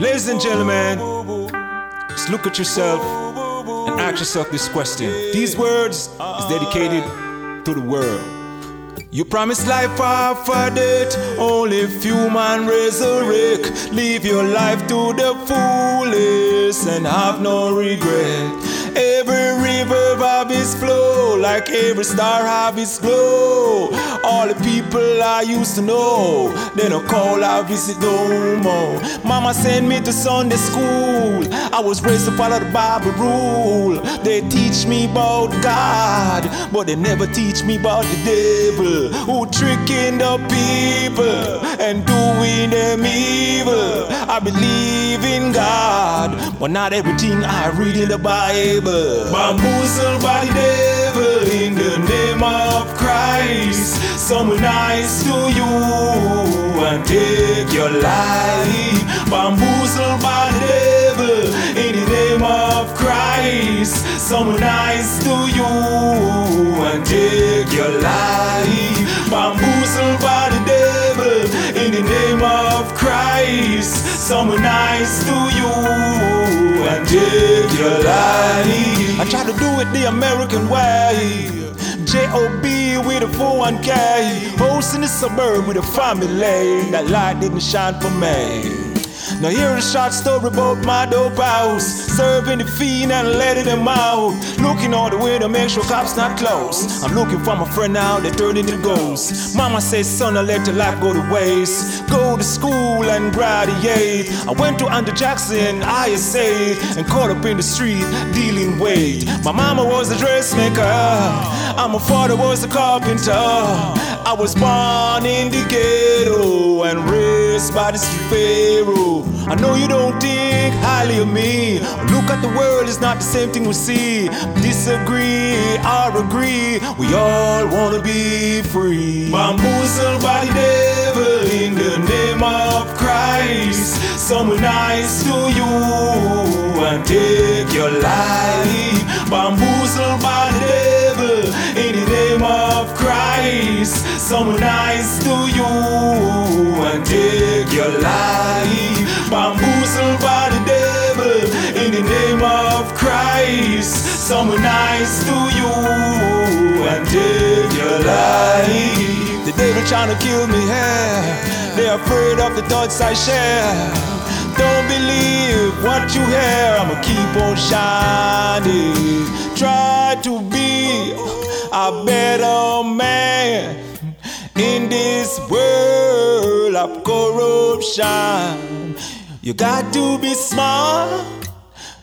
Ladies and gentlemen, just look at yourself and ask yourself this question. These words is dedicated to the world. You promised life after death, only few man resurrect. Live your life to the fullest and have no regret. Every river have its flow, like every star have its glow. All the people I used to know, they don't call I visit no more. Mama sent me to Sunday school. I was raised to follow the Bible rule. They teach me about God, but they never teach me about the devil who tricking the people and doing them evil. I believe in God, but not everything I read in the Bible. Bamboozled by the devil in the name of Christ. Someone nice to you and take your life. Bamboozled by the devil in the name of Christ. Someone nice to you and take your life. Bamboozled by the devil in the name of Christ. Someone nice to you and take your life. I try to do it the American way. J.O.B. with a 401k. Host in the suburb with a family. That light didn't shine for me. Now here's a short story about my dope house. Serving the fiend and letting them out. Looking all the way to make sure cops not close. I'm looking for my friend now, they turn into ghosts. Mama says, son, I let your life go to waste. Go to school and graduate. I went to Andrew Jackson, ISA, and caught up in the street dealing weight. My mama was a dressmaker, and my father was a carpenter. I was born in the ghetto by the pharaoh. I know you don't think highly of me. Look at the world, it's not the same thing we see. Disagree or agree, we all wanna be free. Bamboozled by the devil in the name of Christ. Someone nice to you and take your life. Bamboozled by the devil in the name of Christ. Someone nice to you and take your life. Bamboozled by the devil in the name of Christ. Someone nice to you and take your life. The devil trying to kill me here. They're afraid of the thoughts I share. Don't believe what you hear. I'ma keep on shining. Try to be a better man in this world of corruption. You got to be smart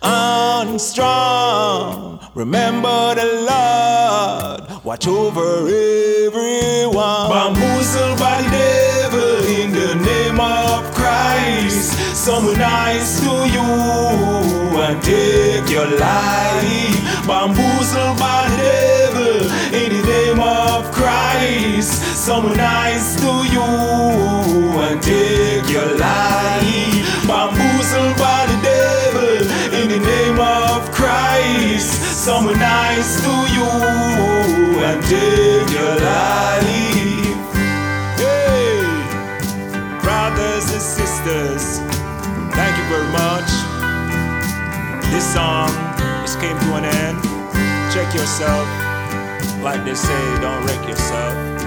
and strong. Remember the Lord, watch over everyone. Bamboozled by the devil in the name of Christ. Someone nice to you and take your life. Bamboozled by the devil Someone nice to you and take your life. Bamboozled by the devil in the name of Christ. Someone nice to you and take your life. Hey, brothers and sisters, thank you very much. This song just came to an end. Check yourself. Like they say, don't wreck yourself.